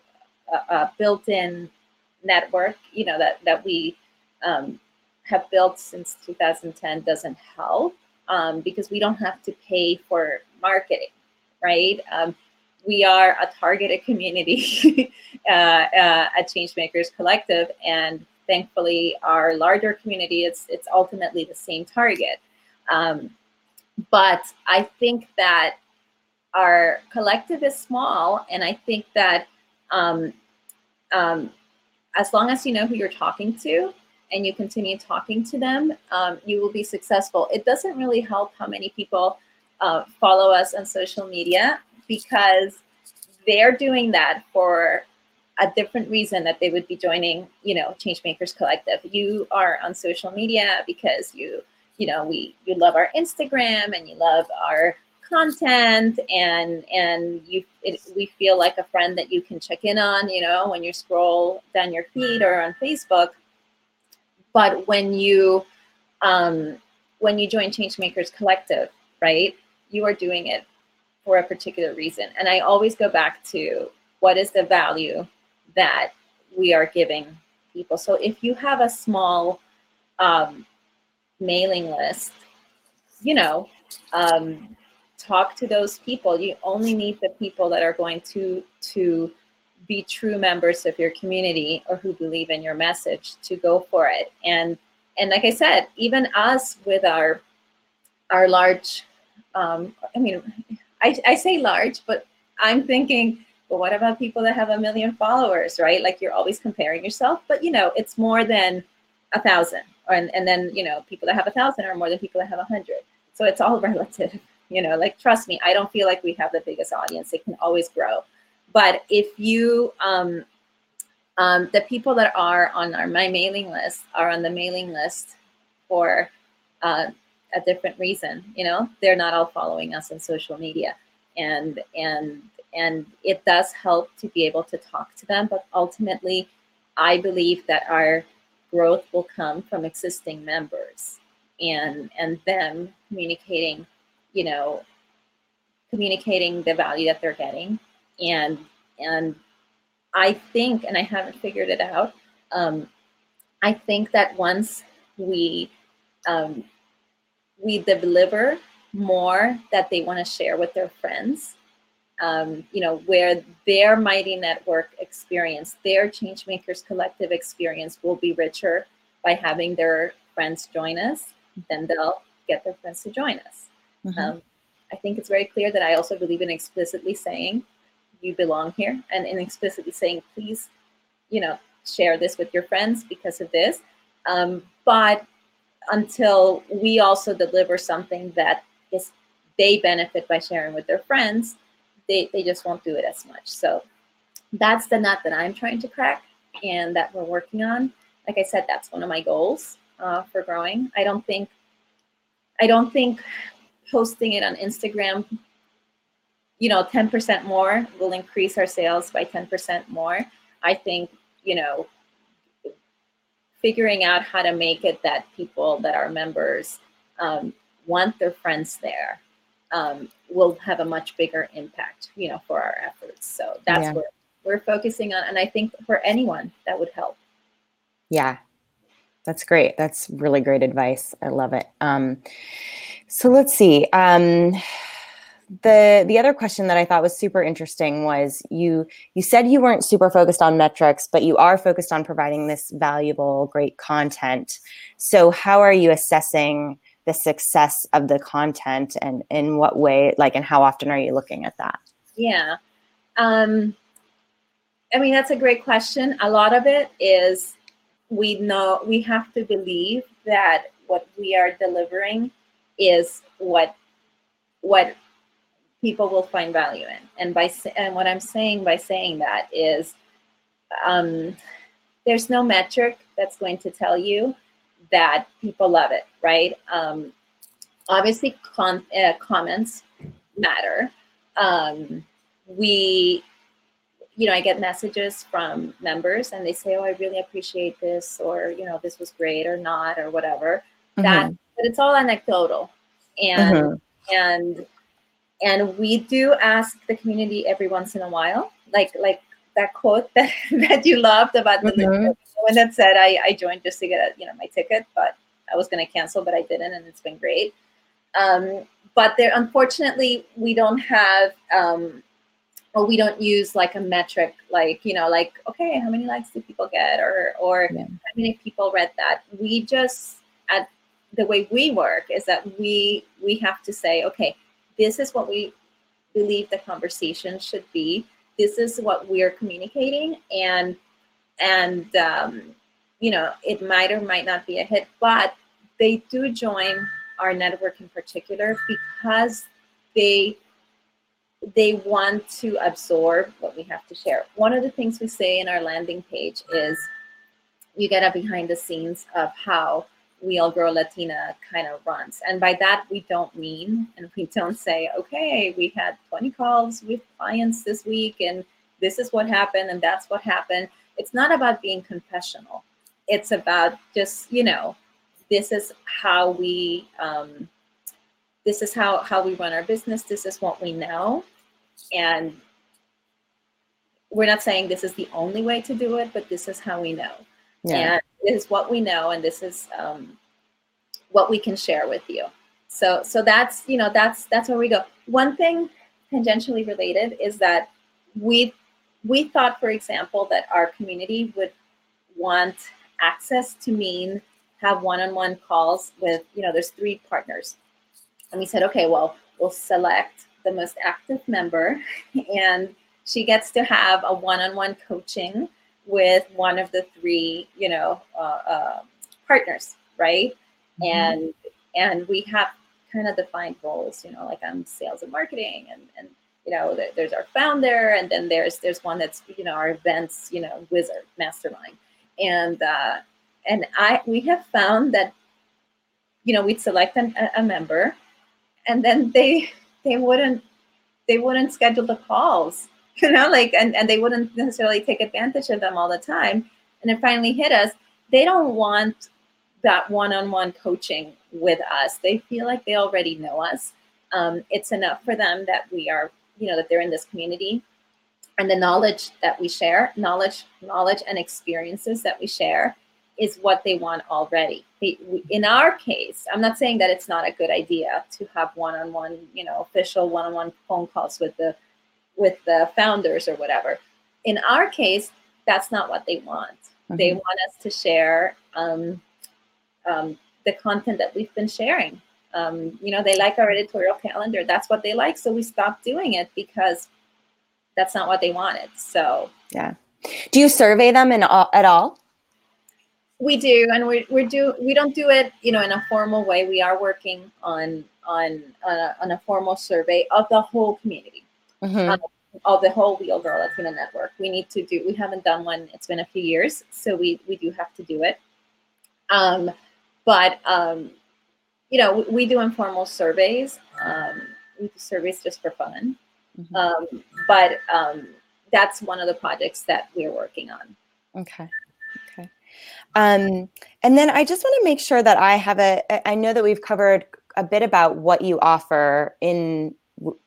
a, a built-in network, you know, that that we um, have built since 2010 doesn't help um, because we don't have to pay for marketing, right? Um, we are a targeted community uh, uh, at Changemakers Collective, and thankfully, our larger community it's it's ultimately the same target. Um, but I think that our collective is small, and I think that um, um, as long as you know who you're talking to and you continue talking to them, um, you will be successful. It doesn't really help how many people uh, follow us on social media because they're doing that for a different reason that they would be joining, you know, Changemakers Collective. You are on social media because you, you know, we you love our Instagram and you love our content and and you it, we feel like a friend that you can check in on you know when you scroll down your feed or on facebook but when you um, when you join changemakers collective right you are doing it for a particular reason and i always go back to what is the value that we are giving people. So if you have a small um, mailing list, you know, um, talk to those people. You only need the people that are going to to be true members of your community or who believe in your message to go for it. And and like I said, even us with our our large, um, I mean, I, I say large, but I'm thinking, well, what about people that have a million followers, right? Like you're always comparing yourself, but you know, it's more than a thousand, and and then you know, people that have a thousand are more than people that have a hundred. So it's all relative, you know. Like trust me, I don't feel like we have the biggest audience. It can always grow, but if you um, um, the people that are on our my mailing list are on the mailing list for uh, a different reason. You know, they're not all following us on social media, and and and it does help to be able to talk to them. But ultimately, I believe that our growth will come from existing members and and them communicating, you know, communicating the value that they're getting and and I think, and I haven't figured it out, um, I think that once we um, we deliver more that they want to share with their friends, um, you know, where their Mighty Network experience, their Changemakers Collective experience will be richer by having their friends join us, then they'll get their friends to join us. Mm-hmm. Um, I think it's very clear that I also believe in explicitly saying you belong here and, in explicitly saying, please, you know, share this with your friends because of this. Um, but until we also deliver something that is they benefit by sharing with their friends, they, they just won't do it as much. So that's the nut that I'm trying to crack and that we're working on. Like I said, that's one of my goals uh, for growing. I don't think I don't think posting it on Instagram you know, 10% more will increase our sales by 10% more. I think, you know, figuring out how to make it that people that are members um, want their friends there um, will have a much bigger impact, you know, for our efforts. So that's yeah. what we're focusing on. And I think for anyone that would help. Yeah, that's great. That's really great advice. I love it. Um, so let's see. Um, the the other question that I thought was super interesting was you you said you weren't super focused on metrics, but you are focused on providing this valuable, great content. So how are you assessing the success of the content and in what way, like, and how often are you looking at that? Yeah. Um, I mean, that's a great question. A lot of it is we know we have to believe that what we are delivering is what what people will find value in. And by and what I'm saying by saying that is, um, there's no metric that's going to tell you that people love it, right? Um, obviously, con- uh, comments matter. Um, we, you know, I get messages from members and they say, "Oh, I really appreciate this," or you know, "This was great," or not, or whatever. Mm-hmm. That, but it's all anecdotal, and mm-hmm. and and we do ask the community every once in a while like like that quote that, that you loved about the mm-hmm. one that said I, I joined just to get a, you know my ticket but i was going to cancel but i didn't and it's been great um, but there unfortunately we don't have um, or we don't use like a metric like you know like okay how many likes do people get? or or yeah. how many people read that? We just at the way we work is that we we have to say okay this is what we believe the conversation should be. This is what we're communicating and and um, you know it might or might not be a hit but they do join our network in particular because they they want to absorb what we have to share one of the things we say in our landing page is you get a behind the scenes of how we all grow Latina kind of runs. And by that, we don't mean, and we don't say, okay, we had 20 calls with clients this week, and this is what happened, and that's what happened. It's not about being confessional. It's about just, you know, this is how we, um, this is how, how we run our business. This is what we know. And we're not saying this is the only way to do it, but this is how we know. yeah. and this is what we know and this is um, what we can share with you so so that's you know that's that's where we go one thing tangentially related is that we we thought for example that our community would want access to mean have one-on-one calls with you know there's three partners and we said okay well we'll select the most active member and she gets to have a one-on-one coaching with one of the three you know uh, uh, partners right mm-hmm. and and we have kind of defined roles you know like i'm sales and marketing and and you know there's our founder and then there's there's one that's you know our events you know wizard mastermind and uh and i we have found that you know we'd select an, a member and then they they wouldn't they wouldn't schedule the calls you know, like, and, and they wouldn't necessarily take advantage of them all the time. And it finally hit us. They don't want that one-on-one coaching with us. They feel like they already know us. Um, it's enough for them that we are, you know, that they're in this community and the knowledge that we share, knowledge, knowledge and experiences that we share is what they want already. In our case, I'm not saying that it's not a good idea to have one-on-one, you know, official one-on-one phone calls with the with the founders or whatever. In our case, that's not what they want. Mm-hmm. They want us to share um, um, the content that we've been sharing. Um, you know, they like our editorial calendar. That's what they like. So we stopped doing it because that's not what they wanted. So yeah. Do you survey them in all, at all? We do, and we we do we don't do it, you know, in a formal way. We are working on on on a, on a formal survey of the whole community mm-hmm. um, of the whole We All Grow Latina network. We need to do. We haven't done one. It's been a few years, so we we do have to do it. Um, but um, you know, we, we do informal surveys. Um, we do surveys just for fun. Mm-hmm. Um, but um, that's one of the projects that we're working on. Okay. Um, and then I just want to make sure that I have a. I know that we've covered a bit about what you offer in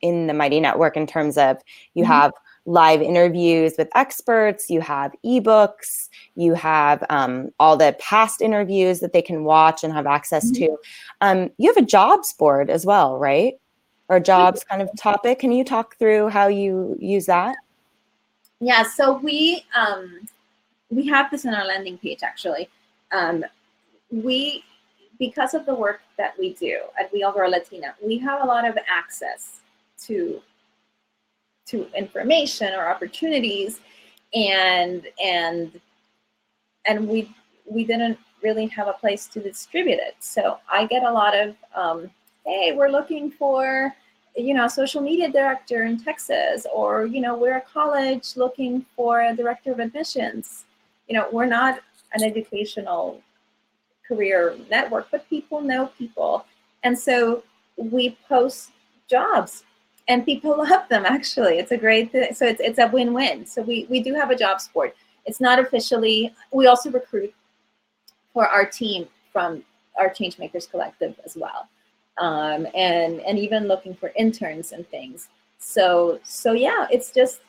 in the Mighty Network in terms of you mm-hmm. have live interviews with experts, you have ebooks, you have um, all the past interviews that they can watch and have access mm-hmm. to. Um, you have a jobs board as well, right? Or jobs kind of topic. Can you talk through how you use that? Yeah, so we um, we have this in our landing page actually. Um, we because of the work that we do at We All Grow Latina, we have a lot of access to to information or opportunities, and and and we we didn't really have a place to distribute it. So I get a lot of, um, hey, we're looking for you know a social media director in Texas, or you know we're a college looking for a director of admissions. You know we're not an educational career network, but people know people. And so we post jobs and people love them actually. It's a great thing. So it's, it's a win-win. So we, we do have a jobs board. It's not officially, we also recruit for our team from our Changemakers Collective as well. Um, and, and even looking for interns and things. So, so yeah, it's just,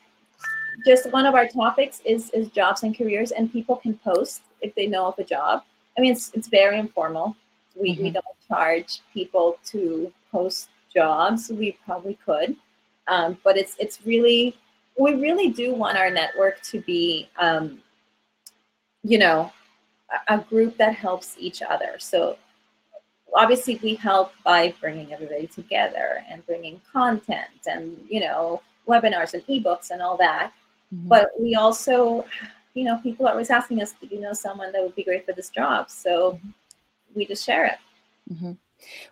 just one of our topics is, is jobs and careers and people can post if they know of a job I mean, it's, it's very informal. We, mm-hmm. we don't charge people to post jobs. We probably could, um, but it's it's really we really do want our network to be, um, you know, a, a group that helps each other. So obviously we help by bringing everybody together and bringing content and you know webinars and ebooks and all that. Mm-hmm. But we also you know, people are always asking us, do you know someone that would be great for this job? So mm-hmm. we just share it. Mm-hmm.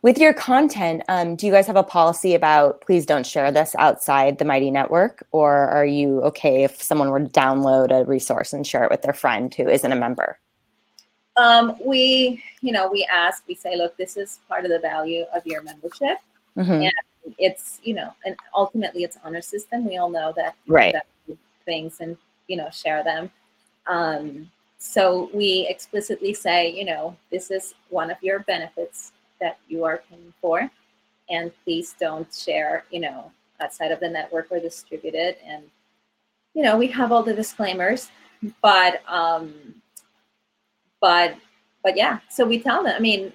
With your content, um, do you guys have a policy about please don't share this outside the Mighty Network? Or are you okay if someone were to download a resource and share it with their friend who isn't a member? Um, we, you know, we ask, we say, look, this is part of the value of your membership. Mm-hmm. And it's, you know, and ultimately it's honor system. We all know that, right. that things and, you know, share them. Um, so we explicitly say, you know, this is one of your benefits that you are paying for, and please don't share, you know, outside of the network or distribute it. And you know, we have all the disclaimers, but um, but but yeah, so we tell them. I mean,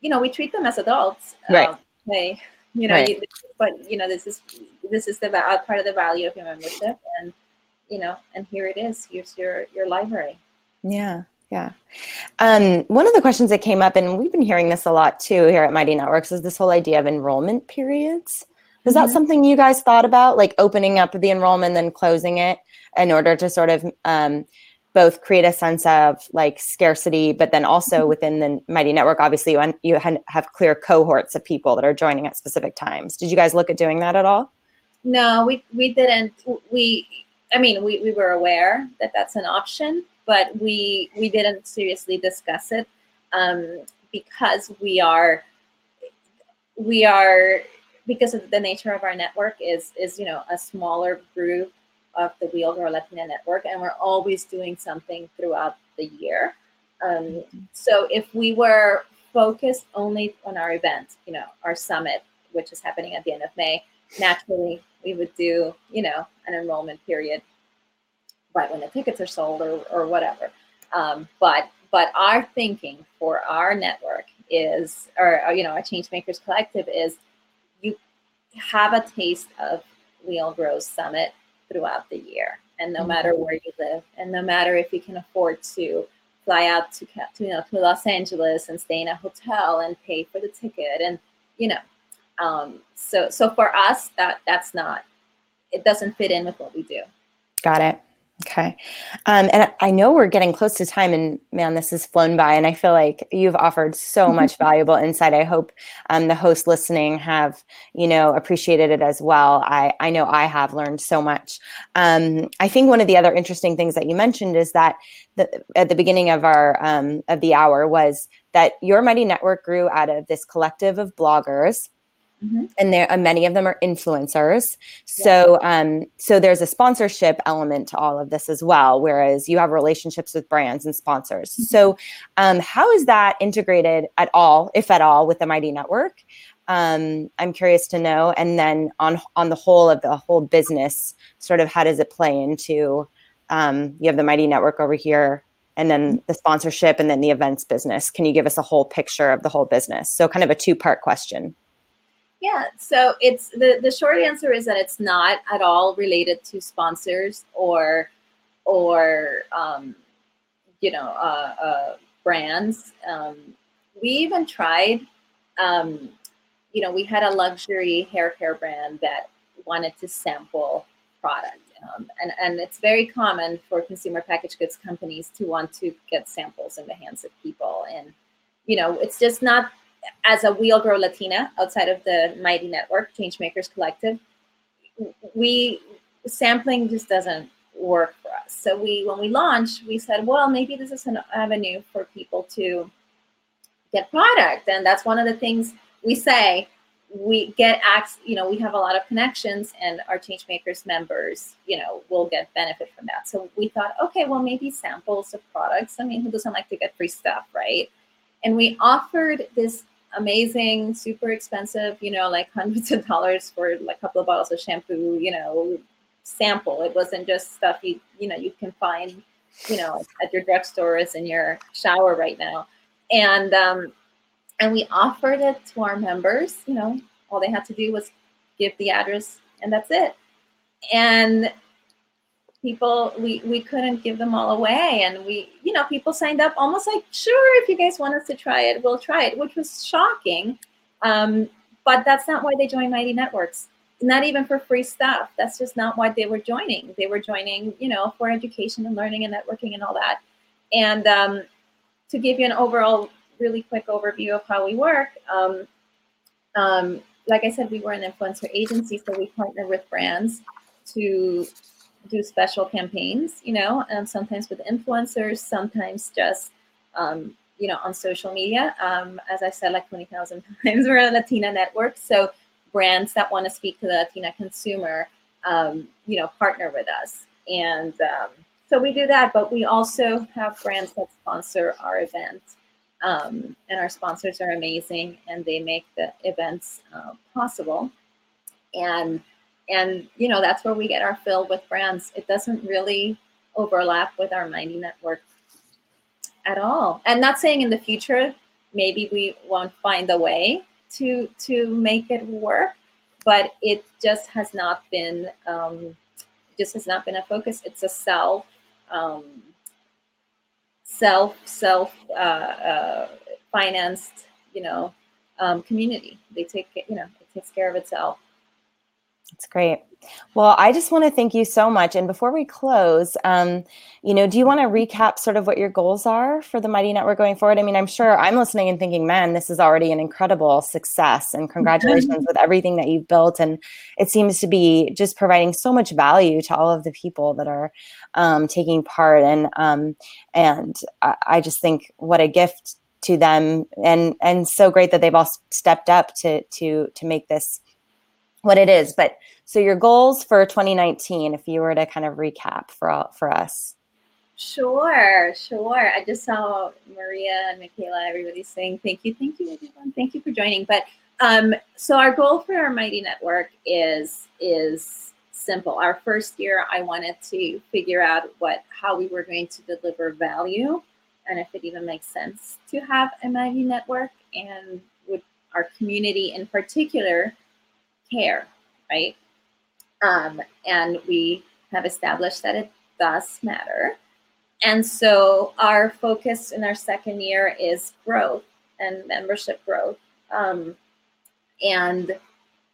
you know, we treat them as adults. Right. Um, they, you know, right. you, but you know, this is this is the part of the value of your membership, and you know, and here it is. Here's your your library. Yeah. Yeah. Um, one of the questions that came up, and we've been hearing this a lot too here at Mighty Networks, is this whole idea of enrollment periods. Is that mm-hmm. something you guys thought about, like opening up the enrollment, then closing it, in order to sort of um, both create a sense of like scarcity, but then also mm-hmm. within the Mighty Network, obviously you, you have clear cohorts of people that are joining at specific times. Did you guys look at doing that at all? No, we we didn't. We, I mean, we, we were aware that that's an option, but we we didn't seriously discuss it um, because we are we are because of the nature of our network is is you know a smaller group of the We All Grow Latina network, and we're always doing something throughout the year. Um, so if we were focused only on our event, you know, our summit, which is happening at the end of May, naturally we would do, you know, an enrollment period right when the tickets are sold or, or whatever. Um, but but our thinking for our network is, or, or you know, our Changemakers Collective is, you have a taste of We All Grow Summit throughout the year, and no mm-hmm. matter where you live, and no matter if you can afford to fly out to, to you know to Los Angeles and stay in a hotel and pay for the ticket, and you know, um, so so for us that that's not it doesn't fit in with what we do. Got it. Okay. Um, and I know we're getting close to time, and man, this has flown by. And I feel like you've offered so much valuable insight. I hope um, the hosts listening have, you know, appreciated it as well. I, I know I have learned so much. Um, I think one of the other interesting things that you mentioned is that the, at the beginning of our um, of the hour was that your Mighty Network grew out of this collective of bloggers Mm-hmm. And there, uh, many of them are influencers. Yeah. So, um, so there's a sponsorship element to all of this as well. Whereas you have relationships with brands and sponsors. Mm-hmm. So, um, how is that integrated at all, if at all, with the Mighty Network? Um, I'm curious to know. And then on on the whole of the whole business, sort of how does it play into? Um, you have the Mighty Network over here, and then mm-hmm. the sponsorship, and then the events business. Can you give us a whole picture of the whole business? So, kind of a two part question. Yeah, so it's the the short answer is that it's not at all related to sponsors or or um, you know uh, uh, brands. Um, we even tried. Um, you know, we had a luxury hair care brand that wanted to sample product. Um, and, and it's very common for consumer packaged goods companies to want to get samples in the hands of people. And, you know, it's just not as a We All Grow Latina outside of the Mighty Network, Changemakers Collective, we sampling just doesn't work for us. So we, when we launched, we said, well, maybe this is an avenue for people to get product, and that's one of the things we say. We get access, you know, we have a lot of connections, and our Changemakers members, you know, will get benefit from that. So we thought, okay, well, maybe samples of products. I mean, who doesn't like to get free stuff, right? And we offered this amazing, super expensive, you know, like hundreds of dollars for like a couple of bottles of shampoo, you know, sample. It wasn't just stuff you, you know, you can find, you know, at your drugstores in your shower right now. And um, and we offered it to our members, you know, all they had to do was give the address and that's it. And people we we couldn't give them all away. And we you know people signed up almost like sure if you guys want us to try it we'll try it which was shocking. Um, but that's not why they joined mighty networks. Not even for free stuff. That's just not why they were joining. They were joining you know for education and learning and networking and all that. And um, to give you an overall really quick overview of how we work um, um like i said we were an influencer agency so we partner with brands to do special campaigns, you know, and sometimes with influencers, sometimes just, um, you know, on social media. Um, as I said, like 20,000 times, we're a Latina network. So brands that want to speak to the Latina consumer, um, you know, partner with us. And um, so we do that, but we also have brands that sponsor our event. Um, and our sponsors are amazing and they make the events uh, possible. And and you know that's where we get our fill with brands it doesn't really overlap with our mighty network at all. And not saying in the future, maybe we won't find a way to to make it work, but it just has not been um, just has not been a focus. It's a self um, self self uh, uh, financed, you know, um, community. They take you know it takes care of itself. That's great. Well, I just want to thank you so much. And before we close, um, you know, do you want to recap sort of what your goals are for the Mighty Network going forward? I mean, I'm sure I'm listening and thinking, man, this is already an incredible success, and congratulations with everything that you've built. And it seems to be just providing so much value to all of the people that are um, taking part. And um, and I, I just think what a gift to them, and and so great that they've all stepped up to to to make this what it is. But so your goals for 2019, if you were to kind of recap for all, for us. Sure, sure. I just saw Maria and Michaela, everybody saying thank you, thank you, everyone, thank you for joining. But um, so our goal for our Mighty Network is is simple. Our first year, I wanted to figure out what how we were going to deliver value, and if it even makes sense to have a Mighty Network, and would our community in particular care, right? Um, and we have established that it does matter. And so our focus in our second year is growth and membership growth. Um, and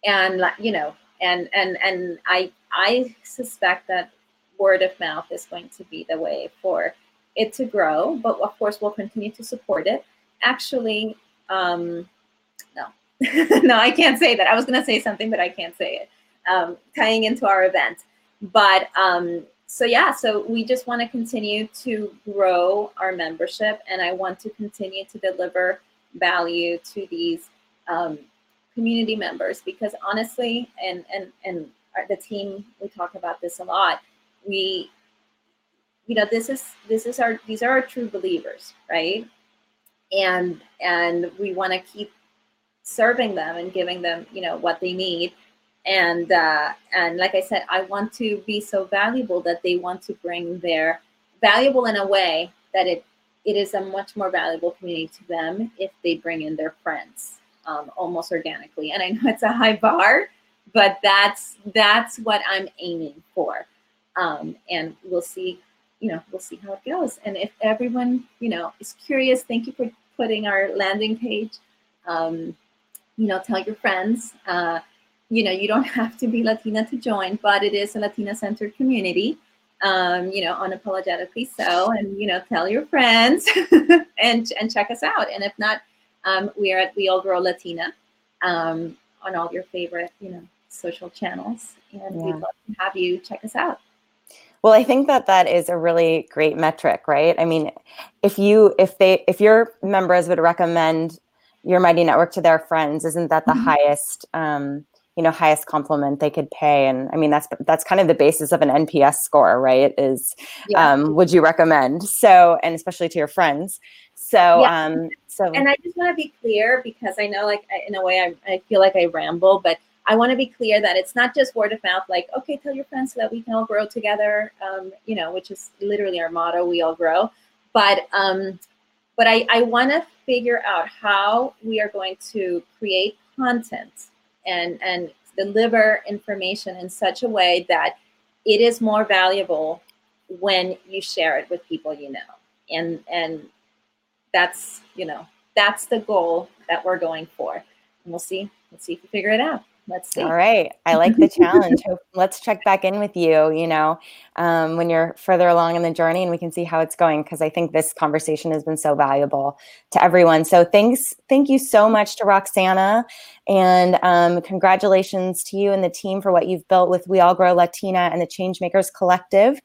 and you know and and and I I suspect that word of mouth is going to be the way for it to grow. But of course, we'll continue to support it. Actually, um, no, no, I can't say that. I was going to say something, but I can't say it. Um, tying into our event, but um, so yeah, so we just want to continue to grow our membership, and I want to continue to deliver value to these um, community members because honestly, and and and the team we talk about this a lot. We, you know, this is this is our these are our true believers, right? And and we want to keep serving them and giving them you know what they need. And uh, and like i said i want to be so valuable that they want to bring their valuable in a way that it it is a much more valuable community to them if they bring in their friends um, almost organically. And i know it's a high bar but that's that's what i'm aiming for. Um, and we'll see you know we'll see how it goes. And if everyone you know is curious thank you for putting our landing page um, you know, tell your friends. Uh, you know, you don't have to be Latina to join, but it is a Latina centered community. Um, you know, unapologetically so, and you know, tell your friends and and check us out. And if not, um, we are at We All Grow Latina um, on all your favorite, you know, social channels, and yeah. we'd love to have you check us out. Well, I think that that is a really great metric, right? I mean, if you if they if your members would recommend your mighty network to their friends isn't that the mm-hmm. highest um, you know highest compliment they could pay and i mean that's that's kind of the basis of an nps score right is yeah. um, would you recommend so and especially to your friends so yeah. um so and i just want to be clear because i know like in a way I, I feel like i ramble but i want to be clear that it's not just word of mouth like okay tell your friends so that we can all grow together um, you know which is literally our motto we all grow but um but I, I want to figure out how we are going to create content and, and deliver information in such a way that it is more valuable when you share it with people you know. And, and that's, you know, that's the goal that we're going for. And we'll see, let's see if we figure it out. Let's see. All right. I like the challenge. Let's check back in with you, you know, um, when you're further along in the journey and we can see how it's going. Cause I think this conversation has been so valuable to everyone. So thanks. Thank you so much to Roxanna and um, congratulations to you and the team for what you've built with We All Grow Latina and the Changemakers Collective.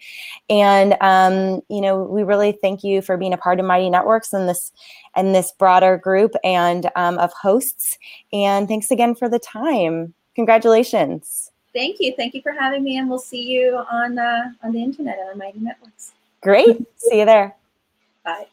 And, um, you know, we really thank you for being a part of Mighty Networks and this and this broader group and um, of hosts. And thanks again for the time. Congratulations. Thank you. Thank you for having me. And we'll see you on uh, on the internet and on Mighty Networks. Great. see you there. Bye.